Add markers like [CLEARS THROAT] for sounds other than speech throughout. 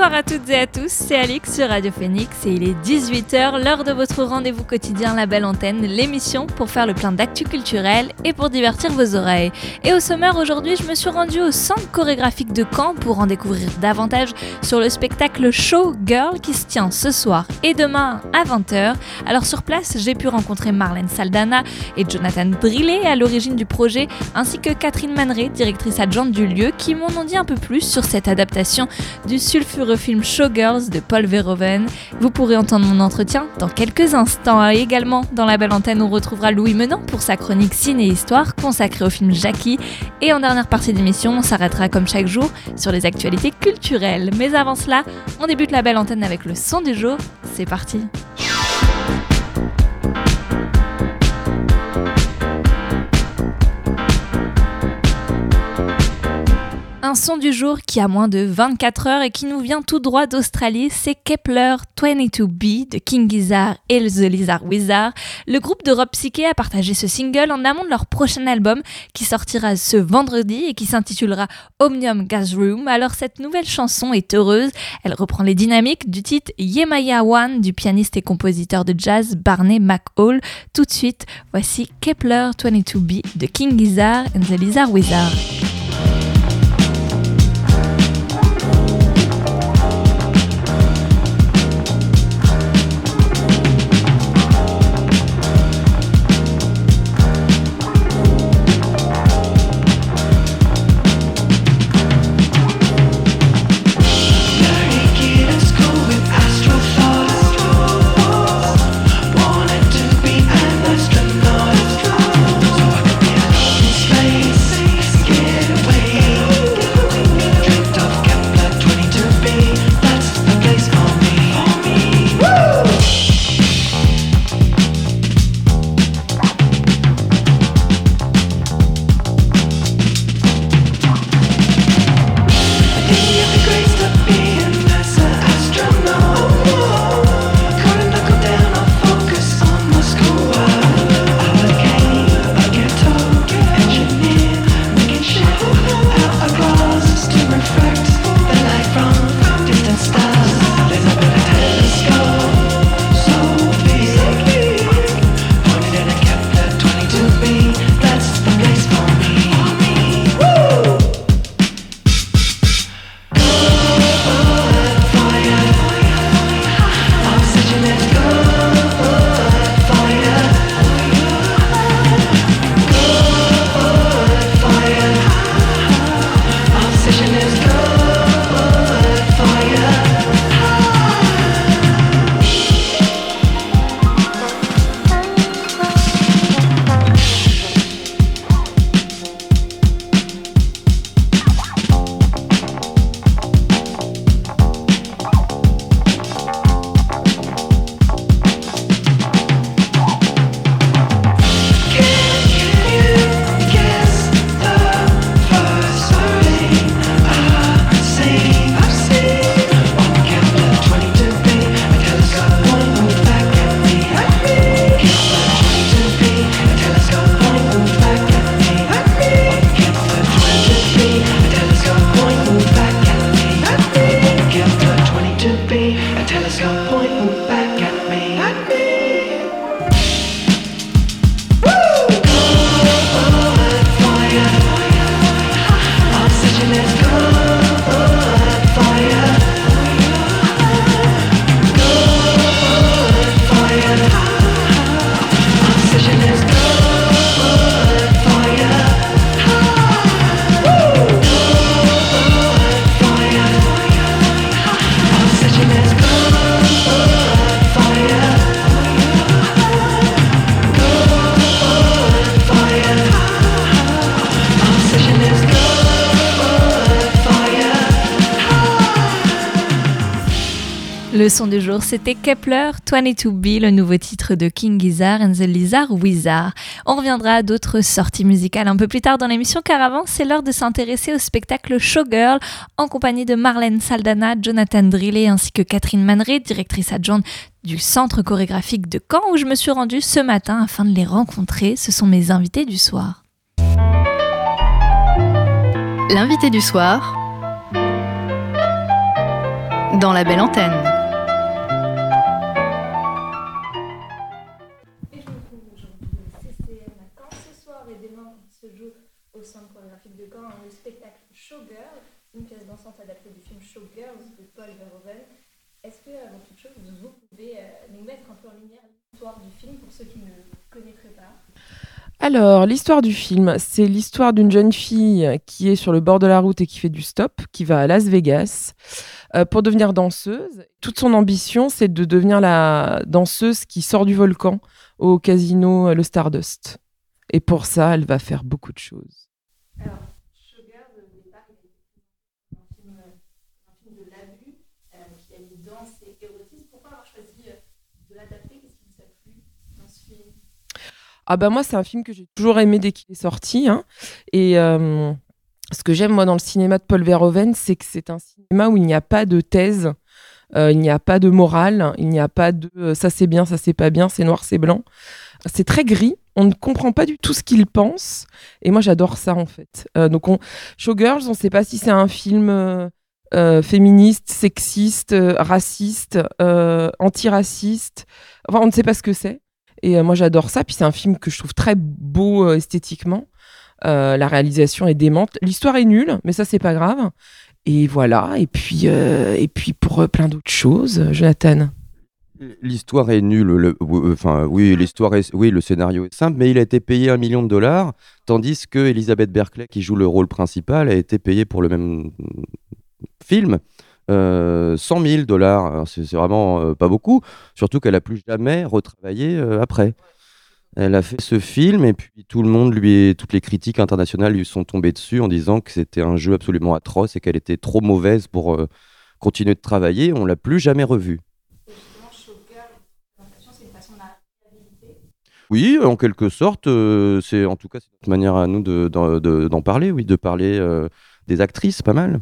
Bonsoir à toutes et à tous, c'est Alix sur Radio Phoenix et il est 18h, l'heure de votre rendez-vous quotidien La Belle Antenne, l'émission pour faire le plein d'actu culturel et pour divertir vos oreilles. Et au sommaire aujourd'hui, je me suis rendue au centre chorégraphique de Caen pour en découvrir davantage sur le spectacle Show Girl qui se tient ce soir et demain à 20h. Alors sur place, j'ai pu rencontrer Marlène Saldana et Jonathan Brillet à l'origine du projet, ainsi que Catherine Maneret, directrice adjointe du lieu, qui m'en ont dit un peu plus sur cette adaptation du sulfureux film Showgirls de Paul Verhoeven. Vous pourrez entendre mon entretien dans quelques instants. Et également, dans la belle antenne, on retrouvera Louis Menant pour sa chronique ciné-histoire consacrée au film Jackie. Et en dernière partie d'émission, on s'arrêtera comme chaque jour sur les actualités culturelles. Mais avant cela, on débute la belle antenne avec le son du jour. C'est parti! Un son du jour qui a moins de 24 heures et qui nous vient tout droit d'Australie, c'est Kepler 22B de King Gizzard et The Lizard Wizard. Le groupe de rock psyché a partagé ce single en amont de leur prochain album qui sortira ce vendredi et qui s'intitulera Omnium Gas Room. Alors cette nouvelle chanson est heureuse, elle reprend les dynamiques du titre Yemaya One du pianiste et compositeur de jazz Barney McHall. Tout de suite, voici Kepler 22B de King Gizzard and The Lizard Wizard. Jour, c'était Kepler 22B, le nouveau titre de King Gizzard and the Lizard Wizard. On reviendra à d'autres sorties musicales un peu plus tard dans l'émission, car avant, c'est l'heure de s'intéresser au spectacle Showgirl en compagnie de Marlène Saldana, Jonathan Drillet ainsi que Catherine Manré, directrice adjointe du centre chorégraphique de Caen, où je me suis rendue ce matin afin de les rencontrer. Ce sont mes invités du soir. L'invité du soir dans la belle antenne. Au Centre chorégraphique de Caen le spectacle Showgirl, une pièce dansante adaptée du film Showgirls de Paul Verhoeven. Est-ce que, avant toute chose, vous pouvez euh, nous mettre un peu en lumière l'histoire du film pour ceux qui ne connaîtraient pas? Alors, l'histoire du film, c'est l'histoire d'une jeune fille qui est sur le bord de la route et qui fait du stop, qui va à Las Vegas euh, pour devenir danseuse. Toute son ambition, c'est de devenir la danseuse qui sort du volcan au casino euh, Le Stardust. Et pour ça, elle va faire beaucoup de choses. Alors, Sugar, de départ, il un film, un film de l'abus euh, qui a mis danse et érotisme. Pourquoi avoir choisi euh, de l'adapter? Qu'est-ce qui vous a plu dans ce film? Ah bah moi, c'est un film que j'ai toujours aimé dès qu'il est sorti. Hein. Et euh, ce que j'aime moi dans le cinéma de Paul Verhoeven, c'est que c'est un cinéma où il n'y a pas de thèse. il n'y a pas de morale, il n'y a pas de ça c'est bien, ça c'est pas bien, c'est noir, c'est blanc. C'est très gris, on ne comprend pas du tout ce qu'ils pensent. Et moi, j'adore ça, en fait. Euh, donc, on... Showgirls, on ne sait pas si c'est un film euh, euh, féministe, sexiste, raciste, antiraciste. Enfin, on ne sait pas ce que c'est. Et moi, j'adore ça. Puis, c'est un film que je trouve très beau esthétiquement. la réalisation est démente. L'histoire est nulle, mais ça, c'est pas grave. Et voilà. Et puis, et puis pour plein d'autres choses, Jonathan. L'histoire est nulle. Le, enfin, oui, l'histoire est, oui, le scénario est simple, mais il a été payé un million de dollars, tandis que Elizabeth Berkeley, qui joue le rôle principal, a été payée pour le même film euh, 100 000 dollars. C'est vraiment euh, pas beaucoup, surtout qu'elle a plus jamais retravaillé euh, après. Elle a fait ce film et puis tout le monde lui, toutes les critiques internationales lui sont tombées dessus en disant que c'était un jeu absolument atroce et qu'elle était trop mauvaise pour euh, continuer de travailler. On l'a plus jamais revue. Oui, en quelque sorte, euh, c'est en tout cas c'est notre manière à nous d'en de, de, parler, oui, de parler euh, des actrices, pas mal.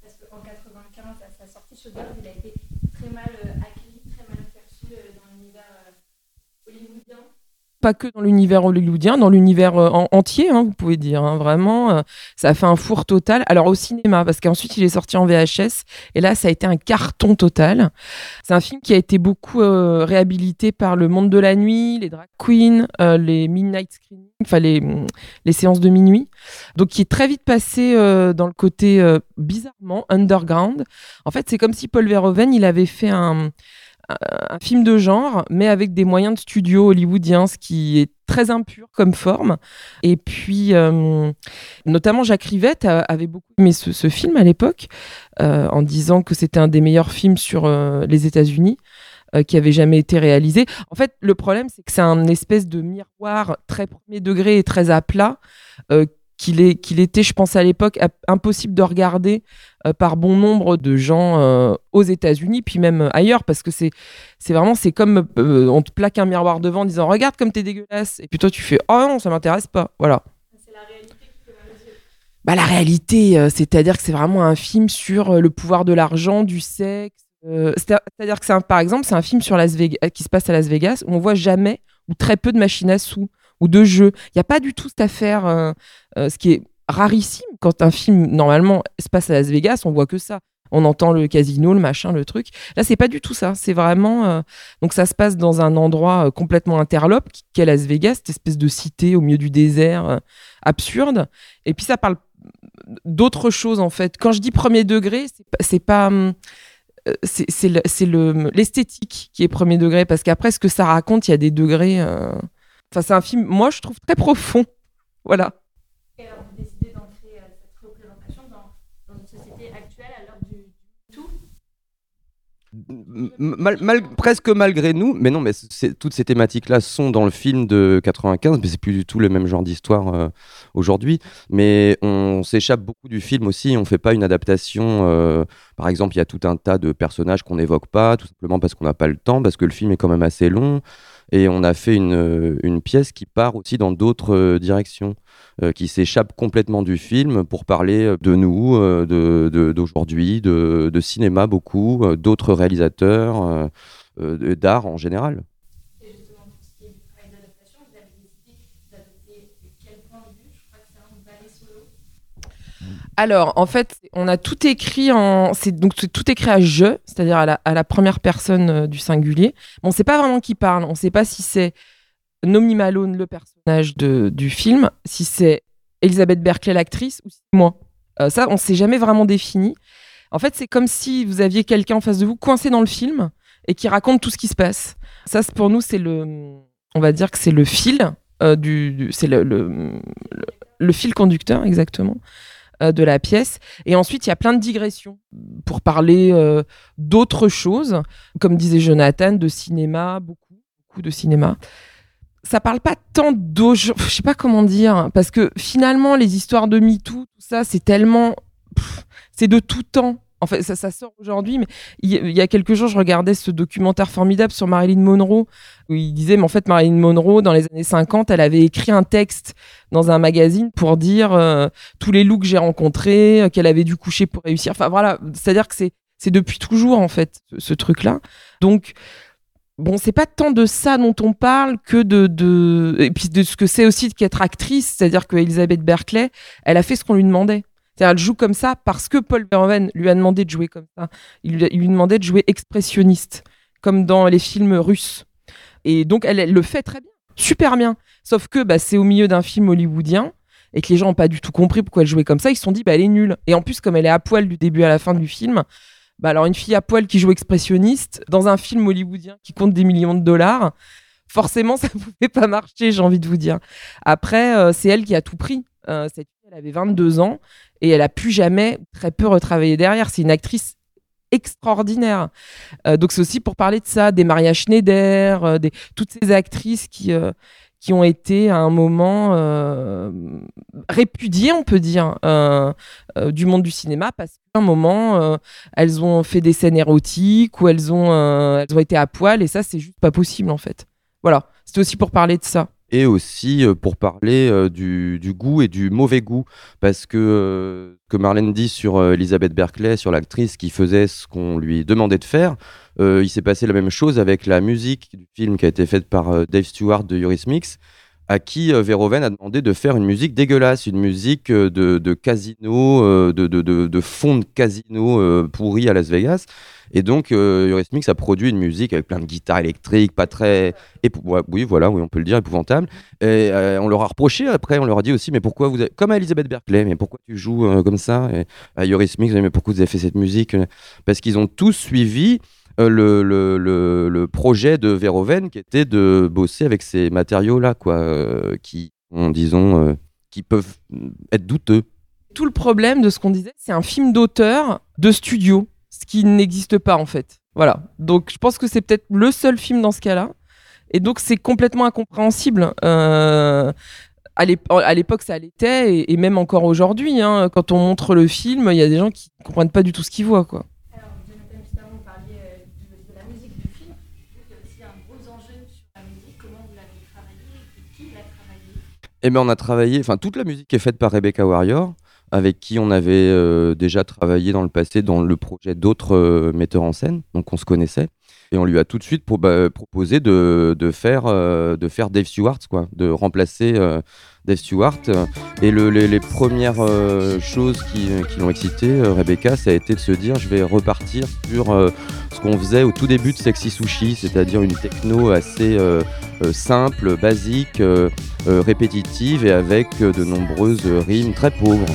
Parce qu'en 95, à sa sortie, Showgirl, il a été très mal euh, accueilli, très mal perçu dans l'univers hollywoodien pas que dans l'univers hollywoodien, dans l'univers euh, entier, hein, vous pouvez dire. Hein, vraiment, euh, ça a fait un four total. Alors au cinéma, parce qu'ensuite il est sorti en VHS, et là ça a été un carton total. C'est un film qui a été beaucoup euh, réhabilité par le monde de la nuit, les drag queens, les midnight screenings, enfin les, les séances de minuit. Donc qui est très vite passé dans le côté bizarrement underground. En fait, c'est comme si Paul Verhoeven, il avait fait un un film de genre, mais avec des moyens de studio hollywoodiens, ce qui est très impur comme forme. Et puis, euh, notamment Jacques Rivette avait beaucoup aimé ce, film à l'époque, euh, en disant que c'était un des meilleurs films sur euh, les États-Unis qui avait jamais été réalisé. En fait, le problème, c'est que c'est un espèce de miroir très premier degré et très à plat qu'il était, je pense à l'époque, impossible de regarder euh, par bon nombre de gens euh, aux États-Unis, puis même ailleurs, parce que c'est vraiment, c'est comme euh, on te plaque un miroir devant en disant regarde comme t'es dégueulasse, et puis toi tu fais oh non, ça m'intéresse pas, voilà. Bah, la réalité, c'est-à-dire que c'est vraiment un film sur le pouvoir de l'argent, du sexe. c'est-à-dire que c'est par exemple, c'est un film sur Las Vegas, qui se passe à Las Vegas où on voit jamais ou très peu de machines à sous ou de jeux. Il n'y a pas du tout cette affaire, euh, euh, ce qui est rarissime quand un film normalement se passe à Las Vegas, on voit que ça. On entend le casino, le machin, le truc. Là, c'est pas du tout ça. C'est vraiment. Euh, donc, ça se passe dans un endroit complètement interlope, qui est Las Vegas, cette espèce de cité au milieu du désert absurde. Et puis, ça parle d'autres choses, en fait. Quand je dis premier degré, c'est pas. Hum, c'est l'esthétique qui est premier degré, parce qu'après, ce que ça raconte, il y a des degrés c'est un film, moi, je trouve très profond. Voilà. Et alors, vous décidez d'entrer cette représentation dans, dans, une société actuelle à l'heure du, tout? Mal, mal, presque malgré nous, mais non, mais toutes ces thématiques-là sont dans le film de 95, mais c'est plus du tout le même genre d'histoire euh, aujourd'hui. Mais on s'échappe beaucoup du film aussi, on fait pas une adaptation. Euh, par exemple, il y a tout un tas de personnages qu'on n'évoque pas, tout simplement parce qu'on n'a pas le temps, parce que le film est quand même assez long. Et on a fait une, une pièce qui part aussi dans d'autres euh, directions, euh, qui s'échappe complètement du film pour parler euh, de nous, d'aujourd'hui, de, de, cinéma beaucoup, d'autres réalisateurs, d'art en général. Alors, en fait, on a tout écrit en. C'est donc tout écrit à je, c'est-à-dire à la, première personne euh, du singulier. on ne sait pas vraiment qui parle. On ne sait pas si c'est Nomi Malone, le personnage du film, si c'est Elisabeth Berkeley, l'actrice, ou si c'est moi. Euh, ça, on ne s'est jamais vraiment défini. En fait, c'est comme si vous aviez quelqu'un en face de vous coincé dans le film et qui raconte tout ce qui se passe. Ça, pour nous, c'est le. On va dire que c'est le fil euh, du, c'est le, le, fil conducteur, exactement. Euh, de la pièce. Et ensuite, il y a plein de digressions pour parler euh, d'autres choses, comme disait Jonathan, de cinéma, beaucoup, beaucoup de cinéma. Ça parle pas tant d'aujourd'hui, je sais pas comment dire, parce que finalement, les histoires de MeToo, tout ça, c'est tellement. C'est de tout temps. En fait, ça, sort aujourd'hui, mais il y, a quelques jours, je regardais ce documentaire formidable sur Marilyn Monroe, où il disait, mais en fait, Marilyn Monroe, dans les années 50, elle avait écrit un texte dans un magazine pour dire euh, tous les loups que j'ai rencontrés, euh, qu'elle avait dû coucher pour réussir. Enfin, voilà, c'est-à-dire que c'est, depuis toujours, en fait, ce, truc-là. Donc, bon, c'est pas tant de ça dont on parle que de, de... et puis de ce que c'est aussi qu'être actrice, c'est-à-dire que Elisabeth Berkeley, elle a fait ce qu'on lui demandait. Elle joue comme ça parce que Paul Verhoeven lui a demandé de jouer comme ça. Il lui, demandait de jouer expressionniste, comme dans les films russes. Et donc, elle, le fait très bien, super bien. Sauf que bah, c'est au milieu d'un film hollywoodien et que les gens n'ont pas du tout compris pourquoi elle jouait comme ça. Ils se sont dit, bah, elle est nulle. Et en plus, comme elle est à poil du début à la fin du film, bah, alors une fille à poil qui joue expressionniste dans un film hollywoodien qui compte des millions de dollars, forcément, [LAUGHS] ça ne pouvait pas marcher, j'ai envie de vous dire. Après, euh, c'est elle qui a tout pris. Euh, cette fille, elle avait 22 ans et elle a plus jamais, très peu retravaillé derrière. C'est une actrice extraordinaire. Euh, donc c'est aussi pour parler de ça, des Maria Schneider, euh, toutes ces actrices qui, qui ont été à un moment répudiées, on peut dire, du monde du cinéma parce qu'à un moment, elles ont fait des scènes érotiques ou elles ont, elles ont été à poil et ça, c'est juste pas possible en fait. Voilà, c'était aussi pour parler de ça et aussi euh, pour parler euh, du, goût et du mauvais goût. Parce que, euh, que Marlène dit sur Elisabeth Berkeley, sur l'actrice qui faisait ce qu'on lui demandait de faire, il s'est passé la même chose avec la musique du film qui a été faite par Dave Stewart de Eurismix à qui Verhoeven a demandé de faire une musique dégueulasse, une musique de, casino, de, de, fond de casino pourri à Las Vegas. Et donc, euh, Eurismix a produit une musique avec plein de guitares électriques, pas très. oui, voilà, oui, on peut le dire, épouvantable. Et euh, on leur a reproché après, on leur a dit aussi, mais pourquoi vous. Comme à Elisabeth Berkeley, mais pourquoi tu joues euh, comme ça? Et À Eurismix, mais pourquoi vous avez fait cette musique? Parce qu'ils ont tous suivi. Le, le, le, projet de Verhoeven qui était de bosser avec ces matériaux-là, quoi, qui, disons, qui peuvent être douteux. Tout le problème de ce qu'on disait, c'est un film d'auteur de studio ce qui n'existe pas en fait. Voilà. Donc je pense que c'est peut-être le seul film dans ce cas-là. Et donc c'est complètement incompréhensible. Euh, à l'époque, ça l'était, et, même encore aujourd'hui, hein, quand on montre le film, il y a des gens qui ne comprennent pas du tout ce qu'ils voient. Quoi. Eh bien, on a travaillé, enfin, toute la musique est faite par Rebecca Warrior avec qui on avait euh, déjà travaillé dans le passé dans le projet d'autres euh, metteurs en scène, donc on se connaissait. Et on lui a tout de suite bah, proposé de, faire, euh, de faire Dave Stewart, quoi, de remplacer Dave Stewart. Et les, premières choses qui, qui l'ont excité, Rebecca, ça a été de se dire je vais repartir sur ce qu'on faisait au tout début de Sexy Sushi, c'est-à-dire une techno assez simple, basique, répétitive et avec de nombreuses rimes très pauvres.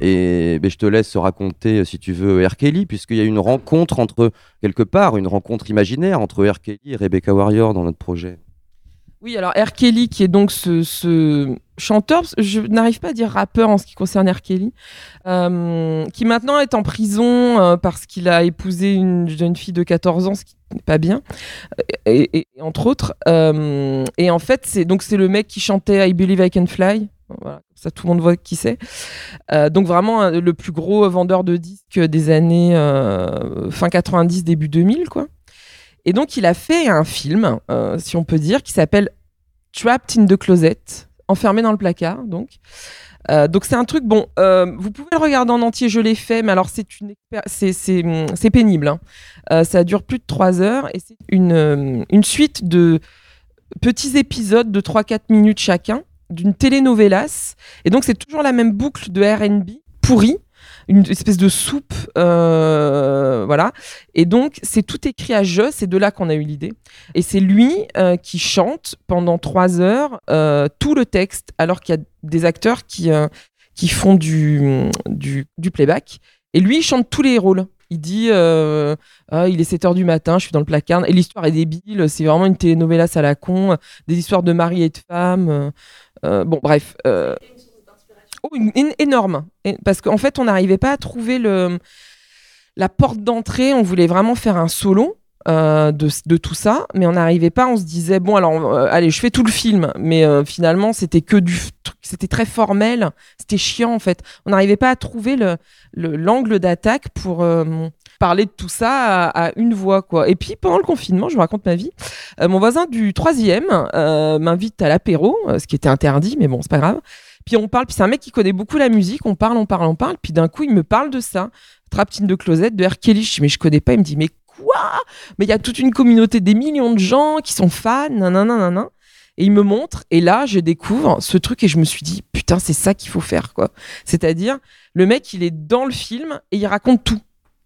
Et ben, je te laisse raconter, si tu veux, R. Puisqu'il y a une rencontre entre, quelque part, une rencontre imaginaire entre R. Et Rebecca Warrior dans notre projet. Oui, alors R. Kelly, qui est donc ce, ce chanteur, je n'arrive pas à dire rappeur en ce qui concerne R. Kelly, euh, qui maintenant est en prison euh, parce qu'il a épousé une jeune fille de 14 ans, ce qui n'est pas bien, et, et- et entre autres. euh, et en fait, c'est donc c'est le mec qui chantait I Believe I Can Fly. Voilà, ça tout le monde voit qui c'est. Euh, donc vraiment euh, le plus gros vendeur de disques des années euh, fin 90, début 2000, quoi. Et donc, il a fait un film, euh, si on peut dire, qui s'appelle Trapped in the Closet, enfermé dans le placard. Donc, Euh, donc c'est un truc bon. euh, vous pouvez le regarder en entier, je l'ai fait, mais alors c'est une expér- c'est pénible. hein. Ça dure plus de 3 heures et c'est une une suite de petits épisodes de 3-4 minutes chacun d'une telenovelas. Et donc c'est toujours la même boucle de R&B pourrie une espèce de soupe, euh, voilà. Et donc, c'est tout écrit à jeu, c'est de là qu'on a eu l'idée. Et c'est lui euh, qui chante pendant trois heures euh, tout le texte, alors qu'il y a des acteurs qui, qui font du, du, playback. Et lui, il chante tous les rôles. Il dit Ah, il est 7 heures du matin, je suis dans le placard. Et l'histoire est débile, c'est vraiment une télénovelas à la con, des histoires de mari et de femme. bon, bref. Oh, énorme. Parce qu'en fait, on n'arrivait pas à trouver le, la porte d'entrée. On voulait vraiment faire un solo euh, de, tout ça, mais on n'arrivait pas. On se disait, bon, alors, euh, allez, je fais tout le film. Mais euh, finalement, c'était que du. C'était très formel. C'était chiant, en fait. On n'arrivait pas à trouver le- le- l'angle d'attaque pour. parler de tout ça à, à une voix quoi et puis pendant le confinement je vous raconte ma vie mon voisin du troisième m'invite à l'apéro ce qui était interdit mais bon c'est pas grave puis on parle, puis c'est un mec qui connaît beaucoup la musique, on parle, on parle, on parle, puis d'un coup il me parle de ça, Trapped in the Closet de R. Kelly, mais je connais pas, il me dit mais quoi? Mais il y a toute une communauté, des millions de gens qui sont fans, nanana, nanana. Et il me montre, et là je découvre ce truc et je me suis dit putain c'est ça qu'il faut faire quoi. C'est-à-dire le mec il est dans le film et il raconte tout,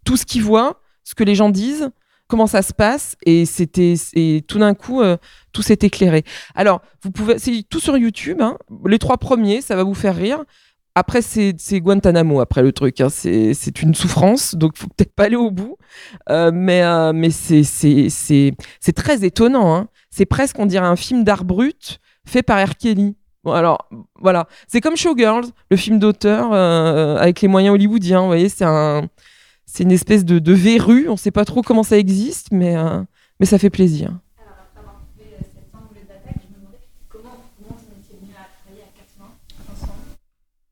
tout ce qu'il voit, ce que les gens disent, comment ça se passe, et c'était, et tout d'un coup euh, tout s'est éclairé. Alors, vous pouvez, c'est tout sur YouTube. hein. Les trois premiers, ça va vous faire rire. Après, c'est Guantanamo. Après le truc, hein. c'est une souffrance, donc faut peut-être pas aller au bout. Euh, mais euh, c'est c'est très étonnant. hein. C'est presque, on dirait un film d'art brut fait par R. Kelly. Bon, alors voilà, c'est comme Showgirls, le film d'auteur avec les moyens hollywoodiens. Vous voyez, c'est un c'est une espèce de, de verrue. On sait pas trop comment ça existe, mais euh, mais ça fait plaisir.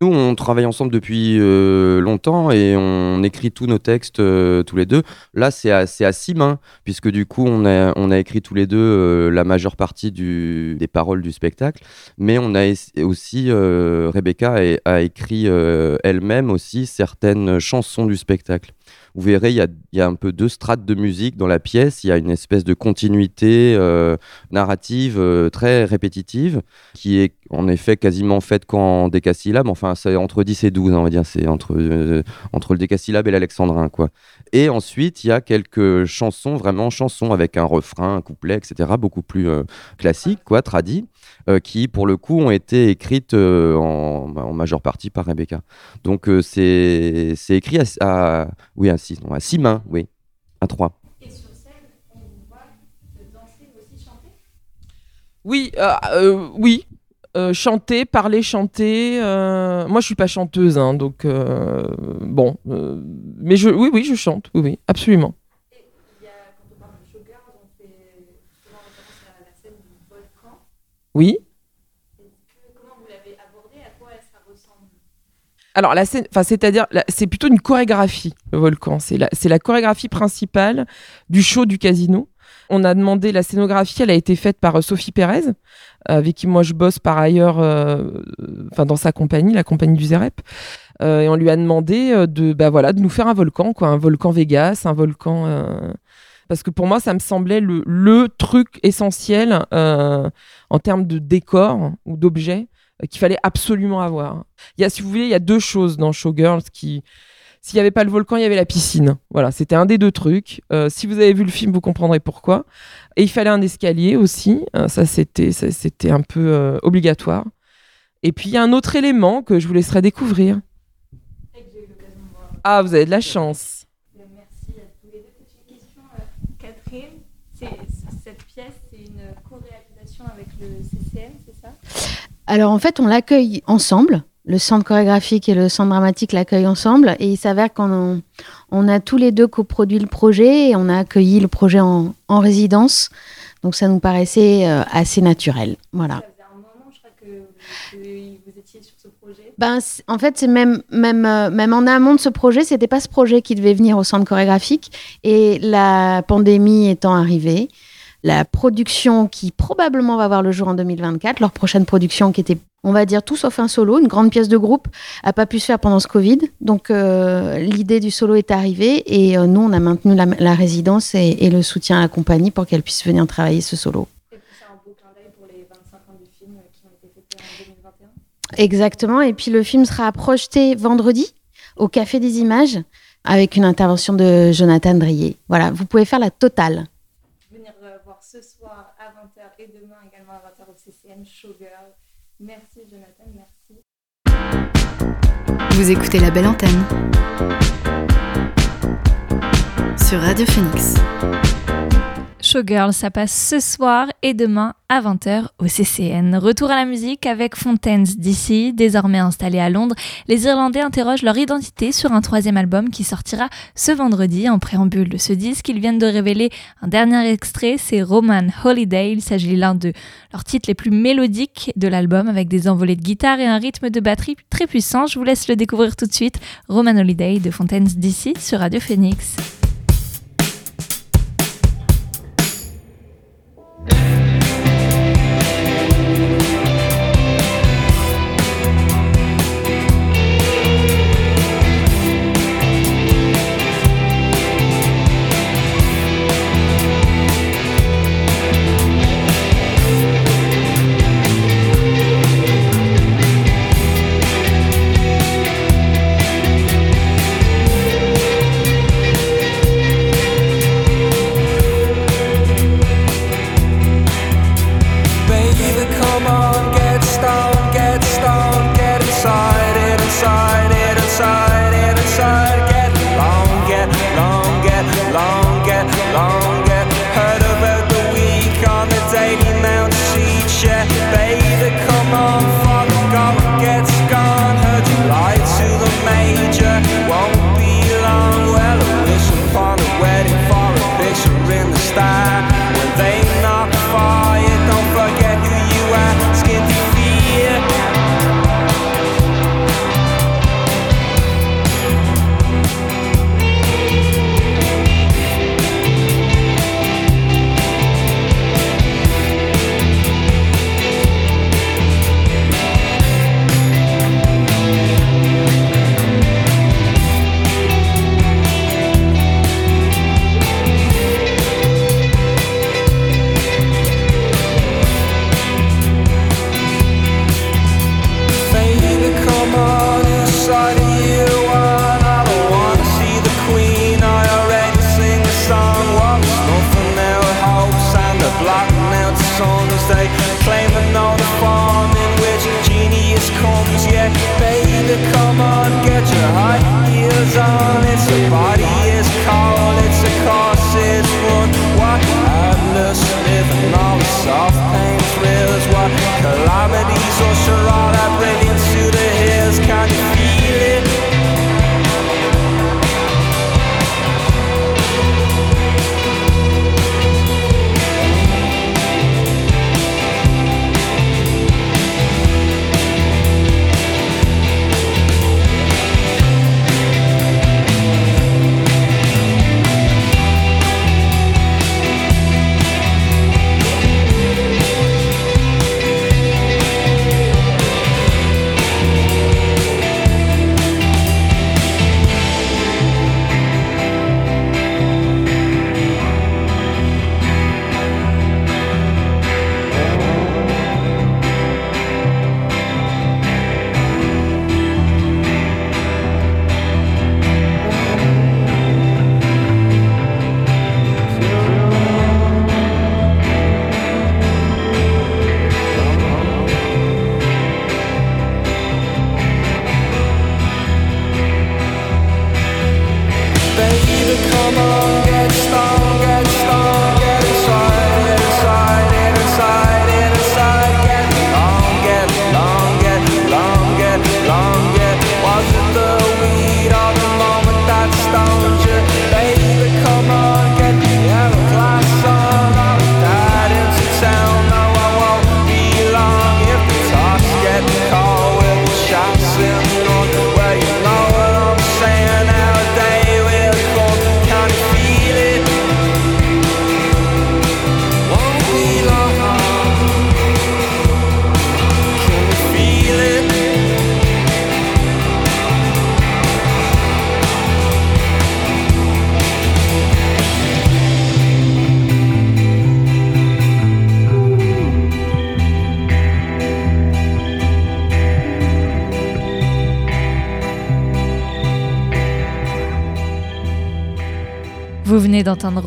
Nous, on travaille ensemble depuis euh, longtemps et on écrit tous nos textes euh, tous les deux. Là, c'est à, à six mains, puisque du coup, on a, on a écrit tous les deux la majeure partie des paroles du spectacle. Mais on a aussi, Rebecca a, écrit elle-même aussi certaines chansons du spectacle. Vous verrez, il y a, un peu deux strates de musique dans la pièce. Il y a une espèce de continuité euh, narrative euh, très répétitive qui est en effet quasiment faite qu'en décasyllabes. Enfin, c'est entre 10 et 12, hein, on va dire. C'est entre, euh, entre le décasyllabe et l'alexandrin, quoi. Et ensuite, il y a quelques chansons, vraiment chansons avec un refrain, un couplet, etc., beaucoup plus classiques, quoi, tradis, euh, qui, pour le coup, ont été écrites euh, en, en majeure partie par Rebecca. Donc, euh, c'est c'est écrit à, à- oui, à 6, non, à six mains, oui, à 3. Et sur scène, on vous voit de danser, mais aussi chanter? Oui, euh, euh, oui. Euh, chanter, parler, chanter. euh, Moi, je suis pas chanteuse, hein, donc euh, bon. euh, Mais je, oui, oui, je chante. Oui, oui, absolument. Et il y a, quand on parle de showgirls, on fait souvent référence à la scène du volcan. Oui. Comment vous l'avez À quoi ça ressemble? Alors, la scène, enfin, c'est-à-dire, c'est plutôt une chorégraphie, le volcan. C'est la, c'est la chorégraphie principale du show du casino. On a demandé la scénographie, elle a été faite par euh, Sophie Pérez, euh, avec qui moi je bosse par ailleurs, euh, euh, enfin dans sa compagnie, la compagnie du Zerep. Euh, et on lui a demandé de, bah voilà, de nous faire un volcan, quoi, un volcan Vegas, un volcan. euh, Parce que pour moi, ça me semblait le, le truc essentiel euh, en termes de décor ou d'objet euh, qu'il fallait absolument avoir. Il y a, si vous voulez, il y a deux choses dans Showgirls qui. S'il n'y avait pas le volcan, il y avait la piscine. Voilà, c'était un des deux trucs. Euh, si vous avez vu le film, vous comprendrez pourquoi. Et il fallait un escalier aussi. Ça, c'était, un peu obligatoire. Et puis, il y a un autre élément que je vous laisserai découvrir. Ah, vous avez de la chance. Euh, Merci à tous les deux. Petite question, euh, Catherine. C'est- Cette pièce, c'est une co-réalisation avec le CCM, c'est ça? Alors en fait, on l'accueille ensemble. Le centre chorégraphique et le centre dramatique l'accueillent ensemble. Et il s'avère qu'on on a tous les deux coproduit le projet et on a accueilli le projet en, en résidence. Donc ça nous paraissait euh, assez naturel. Voilà. Ça faisait un moment, je crois, que, que vous étiez sur ce projet. Ben, en fait, c'est même, même, euh, même en amont de ce projet, c'était pas ce projet qui devait venir au centre chorégraphique. Et la pandémie étant arrivée, la production qui probablement va voir le jour en 2024, leur prochaine production qui était, on va dire, tout sauf un solo, une grande pièce de groupe, a pas pu se faire pendant ce Covid. Donc, euh, l'idée du solo est arrivée et euh, nous, on a maintenu la, résidence et le soutien à la compagnie pour qu'elle puisse venir travailler ce solo. Et puis c'est un beau clin d'œil pour les 25 ans du film euh, qui ont été fêtés en 2021. Exactement. Et puis le film sera projeté vendredi au Café des Images avec une intervention de Jonathan Drier. Voilà, vous pouvez faire la totale. Venir voir ce soir à 20h et demain également à 20h au CCM Showgirl. Merci Jonathan, merci. Vous écoutez la belle antenne sur Radio Phoenix. Showgirl, ça passe ce soir et demain à 20h au CCN. Retour à la musique avec Fontaines d'ici, désormais installés à Londres. Les Irlandais interrogent leur identité sur un troisième album qui sortira ce vendredi. En préambule de ce disque, ils viennent de révéler un dernier extrait, c'est Roman Holiday. Il s'agit l'un de leurs titres les plus mélodiques de l'album avec des envolées de guitare et un rythme de batterie très puissant. Je vous laisse le découvrir tout de suite. Roman Holiday de Fontaines d'ici sur Radio Phoenix. Yeah.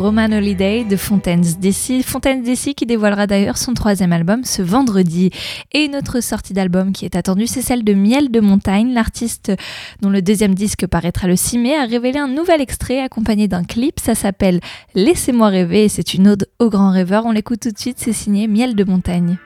Roman Holiday de Fontaines DC. Fontaines DC qui dévoilera d'ailleurs son troisième album ce vendredi. Et une autre sortie d'album qui est attendue, c'est celle de Miel de Montagne. L'artiste dont le deuxième disque paraîtra le 6 mai a révélé un nouvel extrait accompagné d'un clip. Ça s'appelle Laissez-moi rêver c'est une ode aux grands rêveurs. On l'écoute tout de suite, c'est signé Miel de Montagne.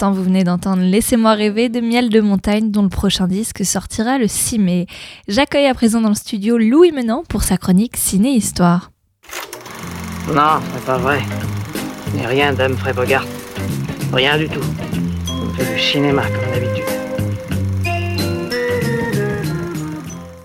L'instant, vous venez d'entendre Laissez-moi rêver de Miel de Montagne, dont le prochain disque sortira le 6 mai. J'accueille à présent dans le studio Louis Menant pour sa chronique Ciné-Histoire. Non, c'est pas vrai. Je n'ai rien d'Humphrey Bogart. Rien du tout. On fait du cinéma comme d'habitude.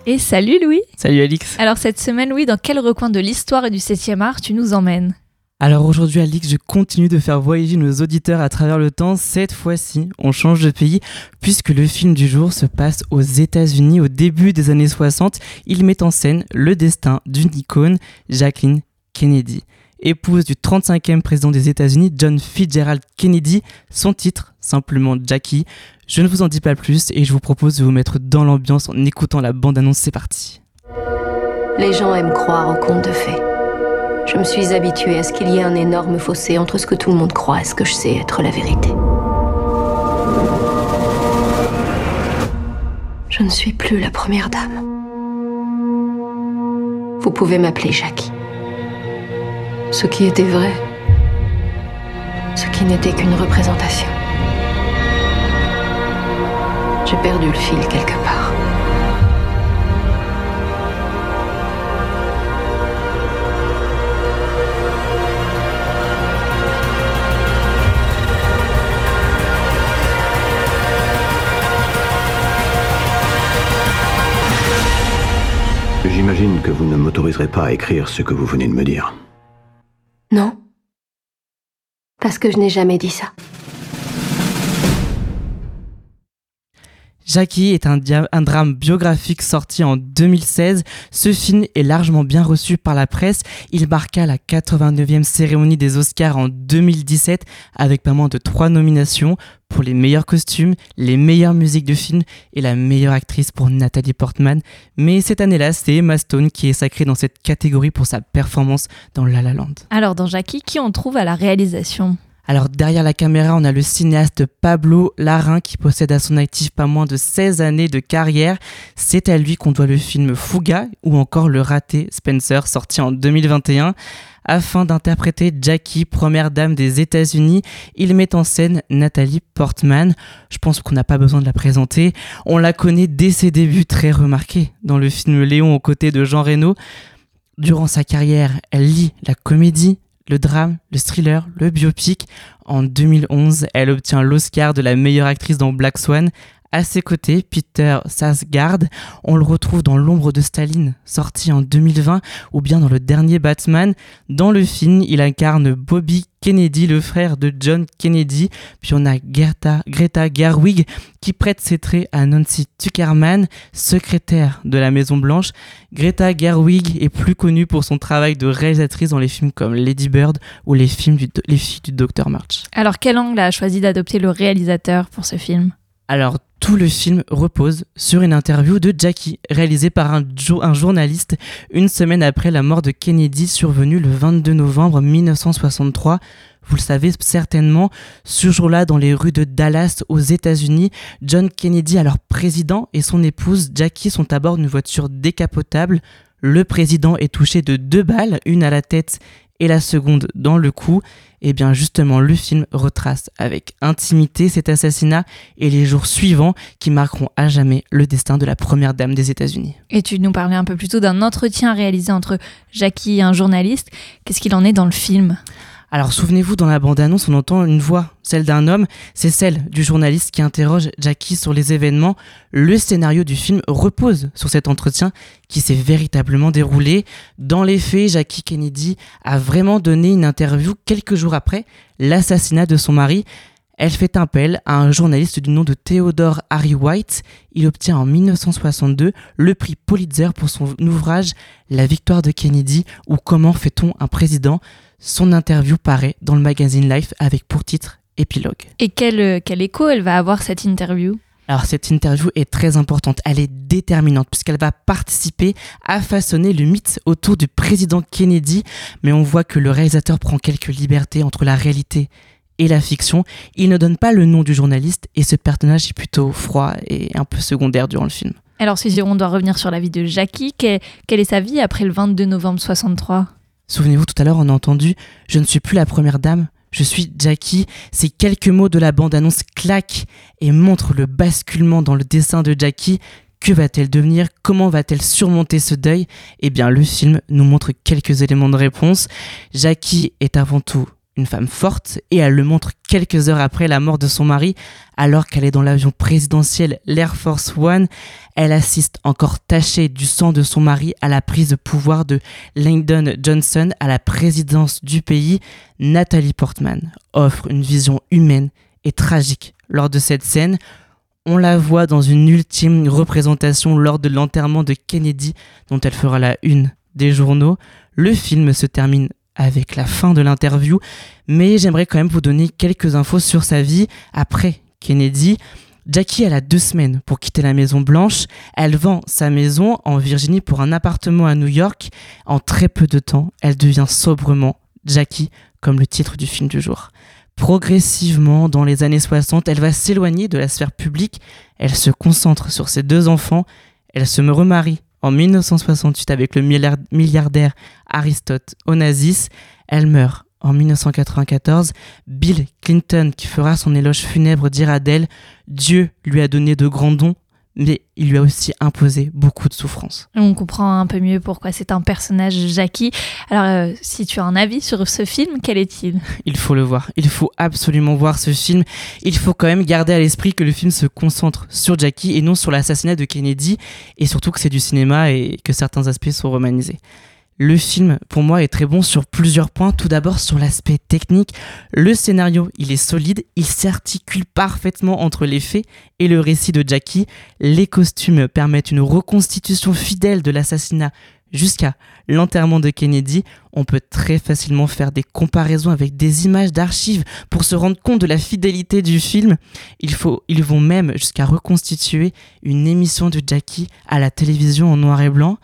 Et salut Louis Salut Alix. Alors cette semaine, Louis, dans quel recoin de l'histoire et du 7e art tu nous emmènes? Alors aujourd'hui Alix, je continue de faire voyager nos auditeurs à travers le temps. Cette fois-ci, on change de pays puisque le film du jour se passe aux États-Unis au début des années 60. Il met en scène le destin d'une icône, Jacqueline Kennedy. Épouse du 35e président des États-Unis, John Fitzgerald Kennedy, son titre, simplement Jackie. Je ne vous en dis pas plus et je vous propose de vous mettre dans l'ambiance en écoutant la bande-annonce. C'est parti. Les gens aiment croire aux contes de fées. Je me suis habituée à ce qu'il y ait un énorme fossé entre ce que tout le monde croit et ce que je sais être la vérité. Je ne suis plus la première dame. Vous pouvez m'appeler Jackie. Ce qui était vrai, ce qui n'était qu'une représentation. J'ai perdu le fil quelque part. J'imagine que vous ne m'autoriserez pas à écrire ce que vous venez de me dire. Non Parce que je n'ai jamais dit ça. Jackie est un, drame biographique sorti en 2016. Ce film est largement bien reçu par la presse. Il marqua la 89e cérémonie des Oscars en 2017 avec pas moins de trois nominations pour les meilleurs costumes, les meilleures musiques de film et la meilleure actrice pour Nathalie Portman. Mais cette année-là, c'est Emma Stone qui est sacrée dans cette catégorie pour sa performance dans La La Land. Alors dans Jackie, qui on trouve à la réalisation? Alors derrière la caméra, on a le cinéaste Pablo Larrain qui possède à son actif pas moins de 16 années de carrière. C'est à lui qu'on doit le film Fuga ou encore le raté Spencer sorti en 2021. Afin d'interpréter Jackie, première dame des États-Unis, il met en scène Nathalie Portman. Je pense qu'on n'a pas besoin de la présenter. On la connaît dès ses débuts très remarqués dans le film Léon aux côtés de Jean Reno. Durant sa carrière, elle lit la comédie, le drame, le thriller, le biopic. En 2011, elle obtient l'Oscar de la meilleure actrice dans Black Swan. À ses côtés, Peter Sarsgaard, on le retrouve dans L'ombre de Staline, sorti en 2020, ou bien dans le dernier Batman. Dans le film, il incarne Bobby Kennedy, le frère de John Kennedy. Puis on a Greta, Greta Gerwig qui prête ses traits à Nancy Tuckerman, secrétaire de la Maison Blanche. Greta Gerwig est plus connue pour son travail de réalisatrice dans les films comme Lady Bird ou les films du, les filles du Dr March. Alors quel angle a choisi d'adopter le réalisateur pour ce film? Alors, tout le film repose sur une interview de Jackie, réalisée par un, jo- un journaliste une semaine après la mort de Kennedy survenue le 22 novembre 1963. Vous le savez certainement, ce jour-là, dans les rues de Dallas, aux États-Unis, John Kennedy, alors président, et son épouse Jackie sont à bord d'une voiture décapotable. Le président est touché de deux balles, une à la tête et la seconde dans le cou. Et bien justement, le film retrace avec intimité cet assassinat et les jours suivants qui marqueront à jamais le destin de la première dame des États-Unis. Et tu nous parlais un peu plus tôt d'un entretien réalisé entre Jackie et un journaliste. Qu'est-ce qu'il en est dans le film? Alors souvenez-vous, dans la bande-annonce, on entend une voix, celle d'un homme, c'est celle du journaliste qui interroge Jackie sur les événements. Le scénario du film repose sur cet entretien qui s'est véritablement déroulé. Dans les faits, Jackie Kennedy a vraiment donné une interview quelques jours après l'assassinat de son mari. Elle fait appel à un journaliste du nom de Theodore Harry White. Il obtient en 1962 le prix Pulitzer pour son ouvrage La victoire de Kennedy ou Comment fait-on un président? Son interview paraît dans le magazine Life avec pour titre Épilogue. Et quel, euh, quel écho elle va avoir cette interview? Alors cette interview est très importante, elle est déterminante puisqu'elle va participer à façonner le mythe autour du président Kennedy, mais on voit que le réalisateur prend quelques libertés entre la réalité et la fiction. Il ne donne pas le nom du journaliste et ce personnage est plutôt froid et un peu secondaire durant le film. Alors si on doit revenir sur la vie de Jackie, que- quelle est sa vie après le 22 novembre 63 Souvenez-vous, tout à l'heure, on a entendu Je ne suis plus la première dame, je suis Jackie. Ces quelques mots de la bande-annonce claquent et montrent le basculement dans le dessin de Jackie. Que va-t-elle devenir? Comment va-t-elle surmonter ce deuil? Eh bien, le film nous montre quelques éléments de réponse. Jackie est avant tout une femme forte et elle le montre quelques heures après la mort de son mari alors qu'elle est dans l'avion présidentiel l'Air Force One. Elle assiste encore tachée du sang de son mari à la prise de pouvoir de Lyndon Johnson à la présidence du pays. Nathalie Portman offre une vision humaine et tragique lors de cette scène. On la voit dans une ultime représentation lors de l'enterrement de Kennedy dont elle fera la une des journaux. Le film se termine avec la fin de l'interview, mais j'aimerais quand même vous donner quelques infos sur sa vie après Kennedy. Jackie, elle a deux semaines pour quitter la Maison Blanche. Elle vend sa maison en Virginie pour un appartement à New York. En très peu de temps, elle devient sobrement Jackie, comme le titre du film du jour. Progressivement, dans les années 60, elle va s'éloigner de la sphère publique. Elle se concentre sur ses deux enfants. Elle se remarie en 1968 avec le milliard- milliardaire Aristote Onassis. Elle meurt en 1994. Bill Clinton, qui fera son éloge funèbre, dira d'elle Dieu lui a donné de grands dons, mais il lui a aussi imposé beaucoup de souffrances. On comprend un peu mieux pourquoi c'est un personnage Jackie. Alors euh, si tu as un avis sur ce film, quel est-il? Il faut le voir, il faut absolument voir ce film. Il faut quand même garder à l'esprit que le film se concentre sur Jackie et non sur l'assassinat de Kennedy, et surtout que c'est du cinéma et que certains aspects sont romanisés. Le film, pour moi, est très bon sur plusieurs points. Tout d'abord, sur l'aspect technique. Le scénario, il est solide. Il s'articule parfaitement entre les faits et le récit de Jackie. Les costumes permettent une reconstitution fidèle de l'assassinat jusqu'à l'enterrement de Kennedy. On peut très facilement faire des comparaisons avec des images d'archives pour se rendre compte de la fidélité du film. Ils vont même jusqu'à reconstituer une émission de Jackie à la télévision en noir et blanc.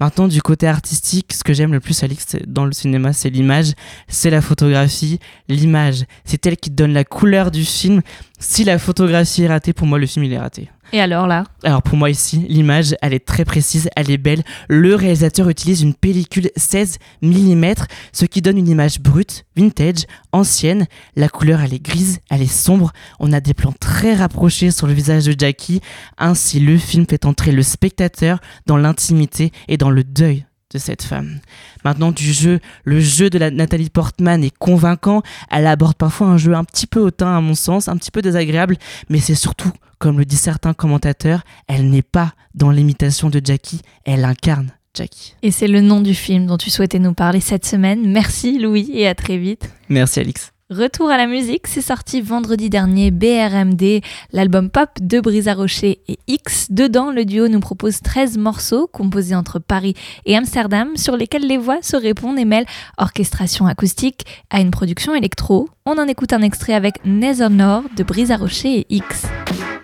Maintenant, du côté artistique, ce que j'aime le plus, Alix, dans le cinéma, c'est l'image, c'est la photographie. L'image, c'est elle qui donne la couleur du film. Si la photographie est ratée, pour moi, le film, il est raté. Et alors là Alors pour moi ici, l'image, elle est très précise, elle est belle. Le réalisateur utilise une pellicule 16 mm, ce qui donne une image brute, vintage, ancienne. La couleur, elle est grise, elle est sombre. On a des plans très rapprochés sur le visage de Jackie. Ainsi, le film fait entrer le spectateur dans l'intimité et dans le deuil de cette femme. Maintenant du jeu, le jeu de la Nathalie Portman est convaincant, elle aborde parfois un jeu un petit peu hautain à mon sens, un petit peu désagréable, mais c'est surtout, comme le disent certains commentateurs, elle n'est pas dans l'imitation de Jackie, elle incarne Jackie. Et c'est le nom du film dont tu souhaitais nous parler cette semaine. Merci Louis et à très vite. Merci Alix. Retour à la musique, c'est sorti vendredi dernier BRMD, l'album pop de Brisa Rocher et X. Dedans, le duo nous propose 13 morceaux composés entre Paris et Amsterdam sur lesquels les voix se répondent et mêlent orchestration acoustique à une production électro. On en écoute un extrait avec Nether Nord de Brisa Rocher et X.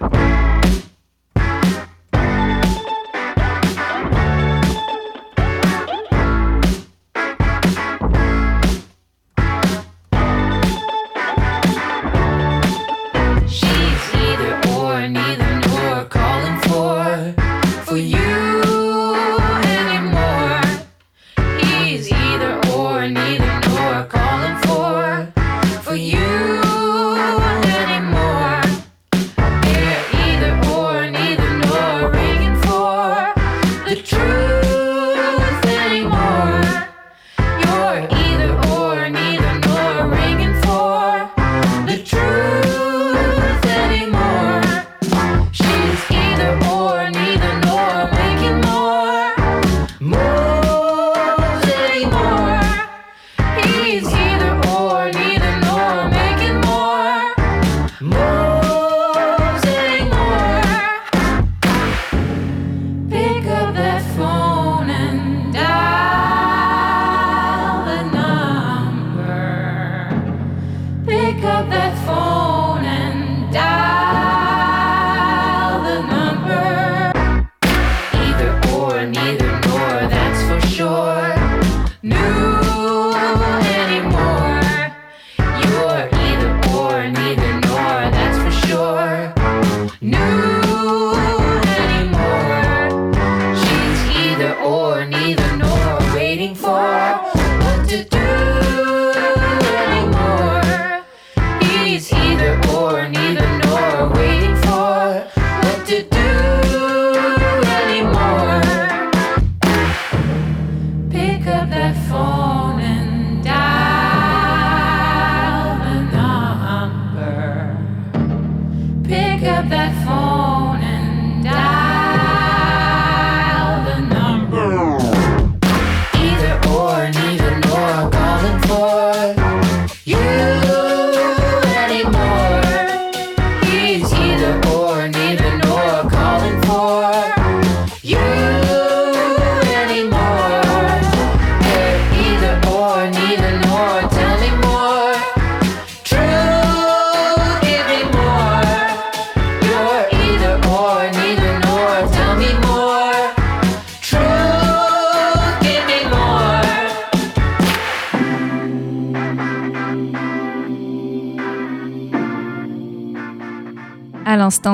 Bye.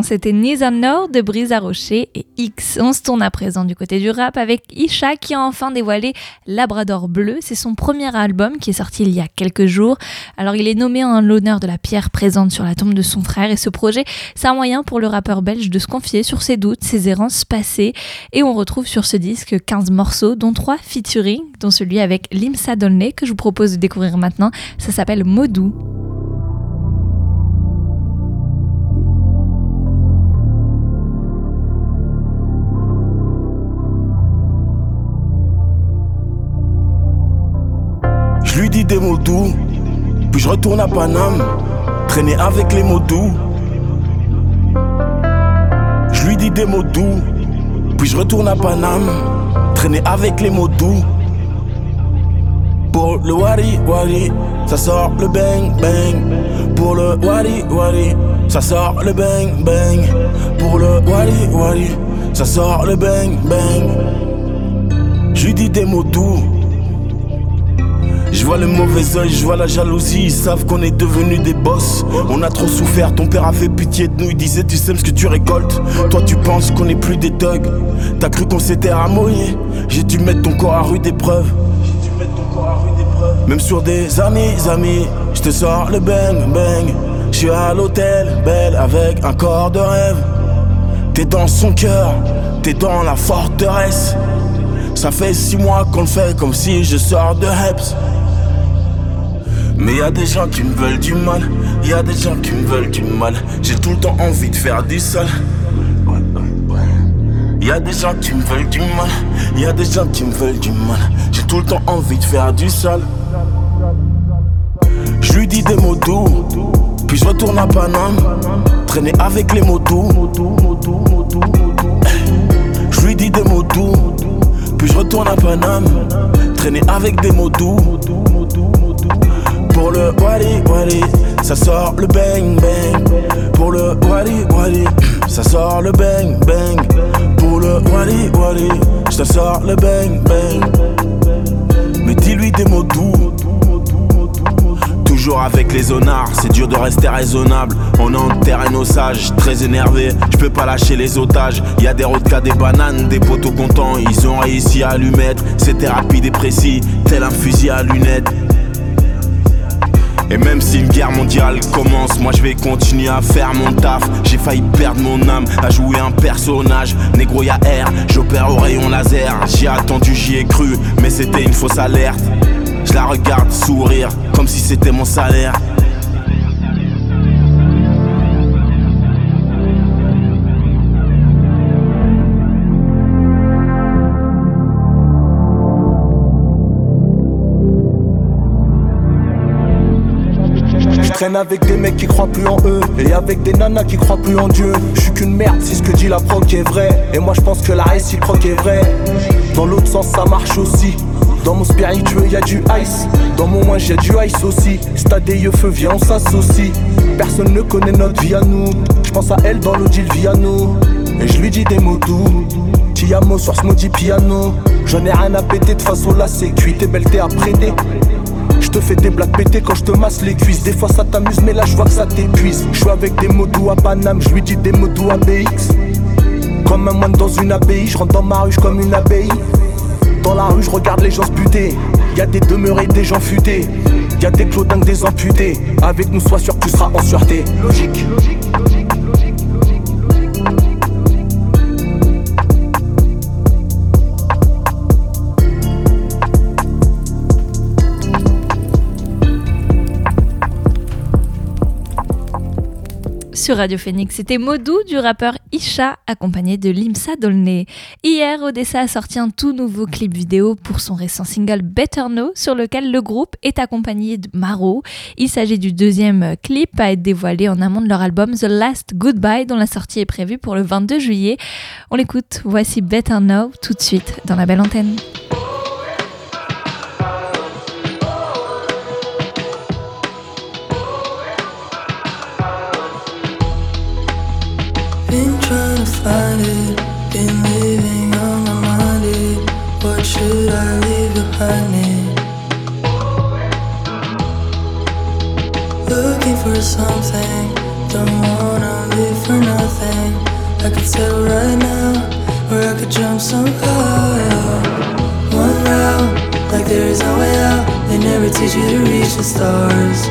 À l'instant, c'était Nisa Nord de Brisa Rocher et X. On se tourne à présent du côté du rap avec Isha qui a enfin dévoilé Labrador Bleu. C'est son premier album qui est sorti il y a quelques jours. Alors il est nommé en l'honneur de la pierre présente sur la tombe de son frère et ce projet, c'est un moyen pour le rappeur belge de se confier sur ses doutes, ses errances passées. Et on retrouve sur ce disque 15 morceaux, dont 3 featuring, dont celui avec Limsa Dolnay que je vous propose de découvrir maintenant. Ça s'appelle Modou. Des mots doux, puis je retourne à Paname, traîner avec les mots doux. Je lui dis des mots doux, puis je retourne à Paname, traîner avec les mots doux. Pour le wari wari, ça sort le bang bang. Pour le wari wari, ça sort le bang bang. Pour le wari wari, ça sort le bang bang. Je lui dis des mots doux. Je vois le mauvais oeil, je vois la jalousie, ils savent qu'on est devenus des boss. On a trop souffert, ton père avait pitié de nous, il disait tu sèmes ce que tu récoltes. Toi tu penses qu'on est plus des thugs, t'as cru qu'on s'était ramoyé. J'ai dû mettre ton corps à rude épreuve. Même sur des amis, amis, je te sors le bang bang. Je suis à l'hôtel, belle avec un corps de rêve. T'es dans son cœur, t'es dans la forteresse. Ça fait six mois qu'on le fait comme si je sors de Heps. Mais y a des gens qui me veulent du mal, y a des gens qui me veulent du mal. J'ai tout le temps envie de faire du sale. Y a des gens qui me veulent du mal, y a des gens qui me veulent du mal. J'ai tout le temps envie de faire du sale. Je lui dis des mots doux, puis je retourne à Paname, traîner avec les mots doux. Je lui dis des mots doux, puis je retourne à Paname, traîner avec des mots doux. Pour le wali wali, ça sort le bang bang. Pour le wali wali, [CLEARS THROAT] ça sort le bang bang. Pour le wali wali, je te sors le bang bang. Mais dis-lui des mots doux. Toujours avec les honnards, c'est dur de rester raisonnable. On est en terrain osage, très énervé, je peux pas lâcher les otages. Y a des rodkas, des bananes, des poteaux contents, ils ont réussi à lui mettre. C'était rapide et précis, tel un fusil à lunettes. Et même si une guerre mondiale commence, moi je vais continuer à faire mon taf. J'ai failli perdre mon âme à jouer un personnage. Négro y'a R, j'opère au rayon laser. J'y ai attendu, j'y ai cru, mais c'était une fausse alerte. Je la regarde sourire, comme si c'était mon salaire. Traîne avec des mecs qui croient plus en eux Et avec des nanas qui croient plus en Dieu. Je suis qu'une merde si ce que dit la proc est vrai. Et moi je pense que la réciproque est vraie Dans l'autre sens ça marche aussi. Dans mon spiritueux y a du ice. Dans mon moins j'ai du ice aussi. Stade et feu viens on s'associe. Personne ne connaît notre vie à nous. Je pense à elle dans l'Odile Viano Et je lui dis des mots doux. Tiamo sur ce maudit piano. J'en ai rien à péter de façon c'est cuit. T'es belle t'es à prêter je te fais des blagues pétées quand je te masse les cuisses. Des fois ça t'amuse, mais là je vois que ça t'épuise. Je suis avec des mots doux à Paname, je lui dis des mots doux à BX. Comme un moine dans une abbaye, je rentre dans ma ruche comme une abbaye. Dans la rue, je regarde les gens se buter. Y a des demeurés, des gens futés. Y a des clodingues, des amputés. Avec nous, sois sûr que tu seras en sûreté. Logique. Sur Radio Phoenix, c'était Modou du rappeur Isha accompagné de Limsa Dolné. Hier, Odessa a sorti un tout nouveau clip vidéo pour son récent single Better Know sur lequel le groupe est accompagné de Maro. Il s'agit du deuxième clip à être dévoilé en amont de leur album The Last Goodbye dont la sortie est prévue pour le 22 juillet. On l'écoute, voici Better Know tout de suite dans la belle antenne. Been living on my. What should I leave behind me? Looking for something, don't wanna live for nothing. I could settle right now, or I could jump somehow. One like there is no way out. They never teach you to reach the stars.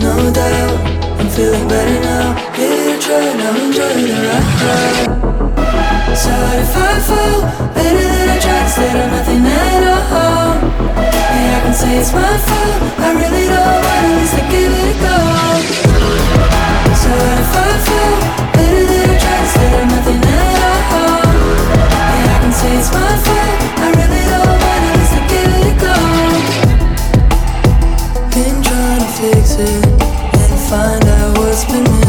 No doubt, I'm feeling better now. Give I'm if I fall, better than I tried, nothing at all. Yeah, I can say it's my fault, I really don't want I give it a go. If I fall, better than I tried, nothing at all. Yeah, I can say it's my fault, I really don't want I give it a go. Been trying to fix it and find out what's been.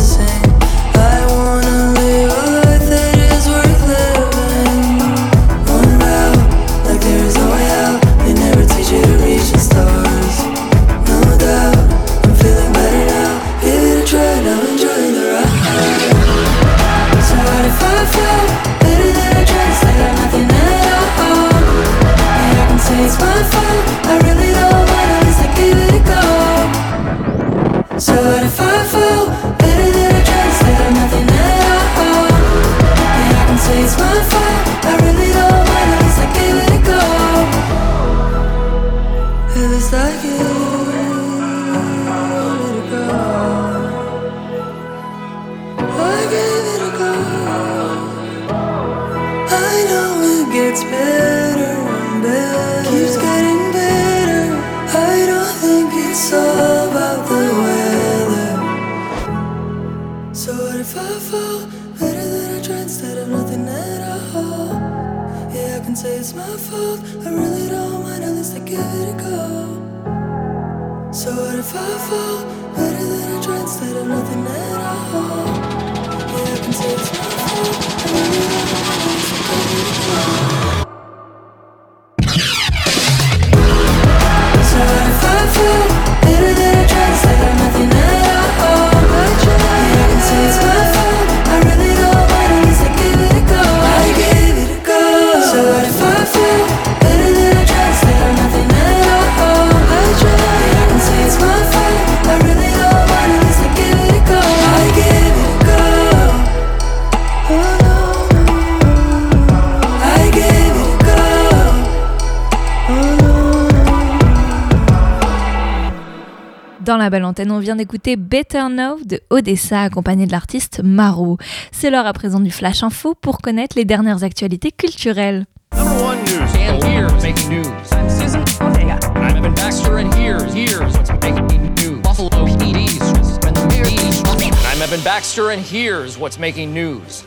On vient d'écouter Better Know de Odessa, accompagné de l'artiste Maro. C'est l'heure à présent du Flash Info pour connaître les dernières actualités culturelles. Number one news. And here's making news. Susan Ortega. I'm Evan Baxter, and here's what's making news?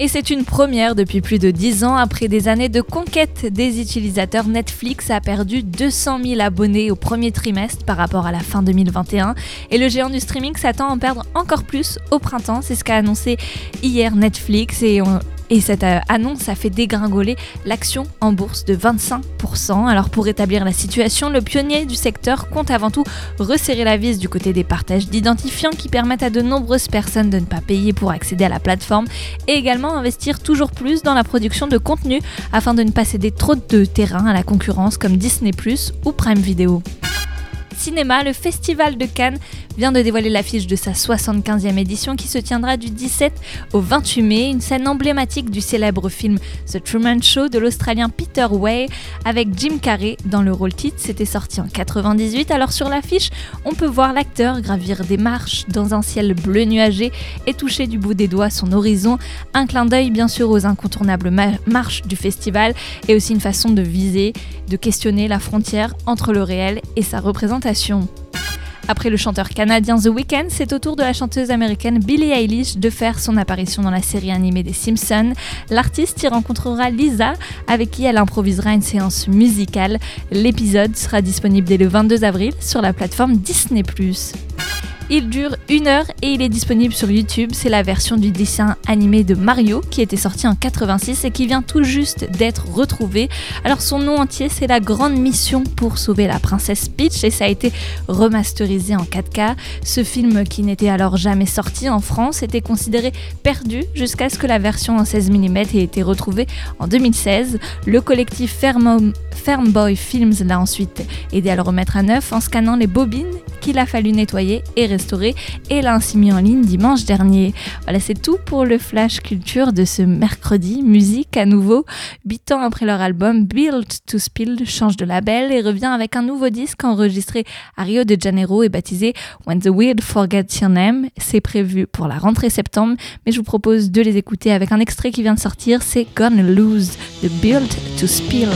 Et c'est une première depuis plus de 10 ans. Après des années de conquête des utilisateurs, Netflix a perdu 200 000 abonnés au premier trimestre par rapport à la fin 2021. Et le géant du streaming s'attend à en perdre encore plus au printemps. C'est ce qu'a annoncé hier Netflix. Et on- et cette euh, annonce a fait dégringoler l'action en bourse de 25%. Alors pour rétablir la situation, le pionnier du secteur compte avant tout resserrer la vis du côté des partages d'identifiants qui permettent à de nombreuses personnes de ne pas payer pour accéder à la plateforme et également investir toujours plus dans la production de contenu afin de ne pas céder trop de terrain à la concurrence comme Disney ⁇ ou Prime Video. Cinéma, le Festival de Cannes vient de dévoiler l'affiche de sa 75e édition qui se tiendra du 17 au 28 mai, une scène emblématique du célèbre film The Truman Show de l'Australien Peter Way avec Jim Carrey dans le rôle titre. C'était sorti en 98. Alors sur l'affiche, on peut voir l'acteur gravir des marches dans un ciel bleu nuagé et toucher du bout des doigts son horizon. Un clin d'œil bien sûr aux incontournables ma- marches du festival et aussi une façon de viser, de questionner la frontière entre le réel et sa représentation. Après le chanteur canadien The Weeknd, c'est au tour de la chanteuse américaine Billie Eilish de faire son apparition dans la série animée des Simpsons. L'artiste y rencontrera Lisa, avec qui elle improvisera une séance musicale. L'épisode sera disponible dès le 22 avril sur la plateforme Disney+. Il dure une heure et il est disponible sur YouTube. C'est la version du dessin animé de Mario qui était sorti en 86 et qui vient tout juste d'être retrouvé. Alors son nom entier c'est La Grande Mission pour sauver la princesse Peach et ça a été remasterisé en 4K. Ce film qui n'était alors jamais sorti en France était considéré perdu jusqu'à ce que la version en 16 mm ait été retrouvée en 2016. Le collectif Fermo- Fermboy Films l'a ensuite aidé à le remettre à neuf en scannant les bobines qu'il a fallu nettoyer et restaurer et l'a ainsi mis en ligne dimanche dernier. Voilà, c'est tout pour le Flash Culture de ce mercredi. Musique à nouveau. Huit ans après leur album, Build to Spill change de label et revient avec un nouveau disque enregistré à Rio de Janeiro et baptisé When the Weird Forgets Your Name. C'est prévu pour la rentrée septembre, mais je vous propose de les écouter avec un extrait qui vient de sortir, c'est Gonna Lose de Build to Spill.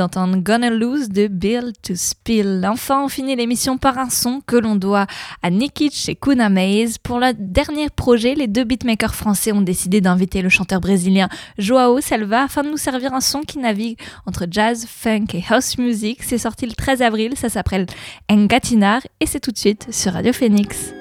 d'entendre Gonna Lose de Bill to Spill. Enfin, on finit l'émission par un son que l'on doit à Nikic et Kuna Maze. Pour leur dernier projet, les deux beatmakers français ont décidé d'inviter le chanteur brésilien Joao Salva afin de nous servir un son qui navigue entre jazz, funk et house music. C'est sorti le 13 avril, ça s'appelle Engatinar et c'est tout de suite sur Radio Phoenix.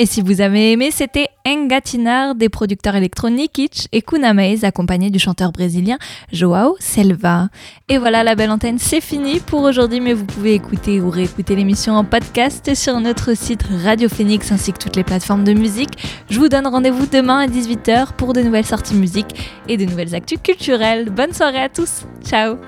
Et si vous avez aimé, c'était Engatinar des producteurs électroniques Itch et Kuna Maze accompagné du chanteur brésilien Joao Selva. Et voilà, la belle antenne, c'est fini pour aujourd'hui, mais vous pouvez écouter ou réécouter l'émission en podcast sur notre site Radio Phoenix ainsi que toutes les plateformes de musique. Je vous donne rendez-vous demain à 18h pour de nouvelles sorties musique et de nouvelles actus culturelles. Bonne soirée à tous. Ciao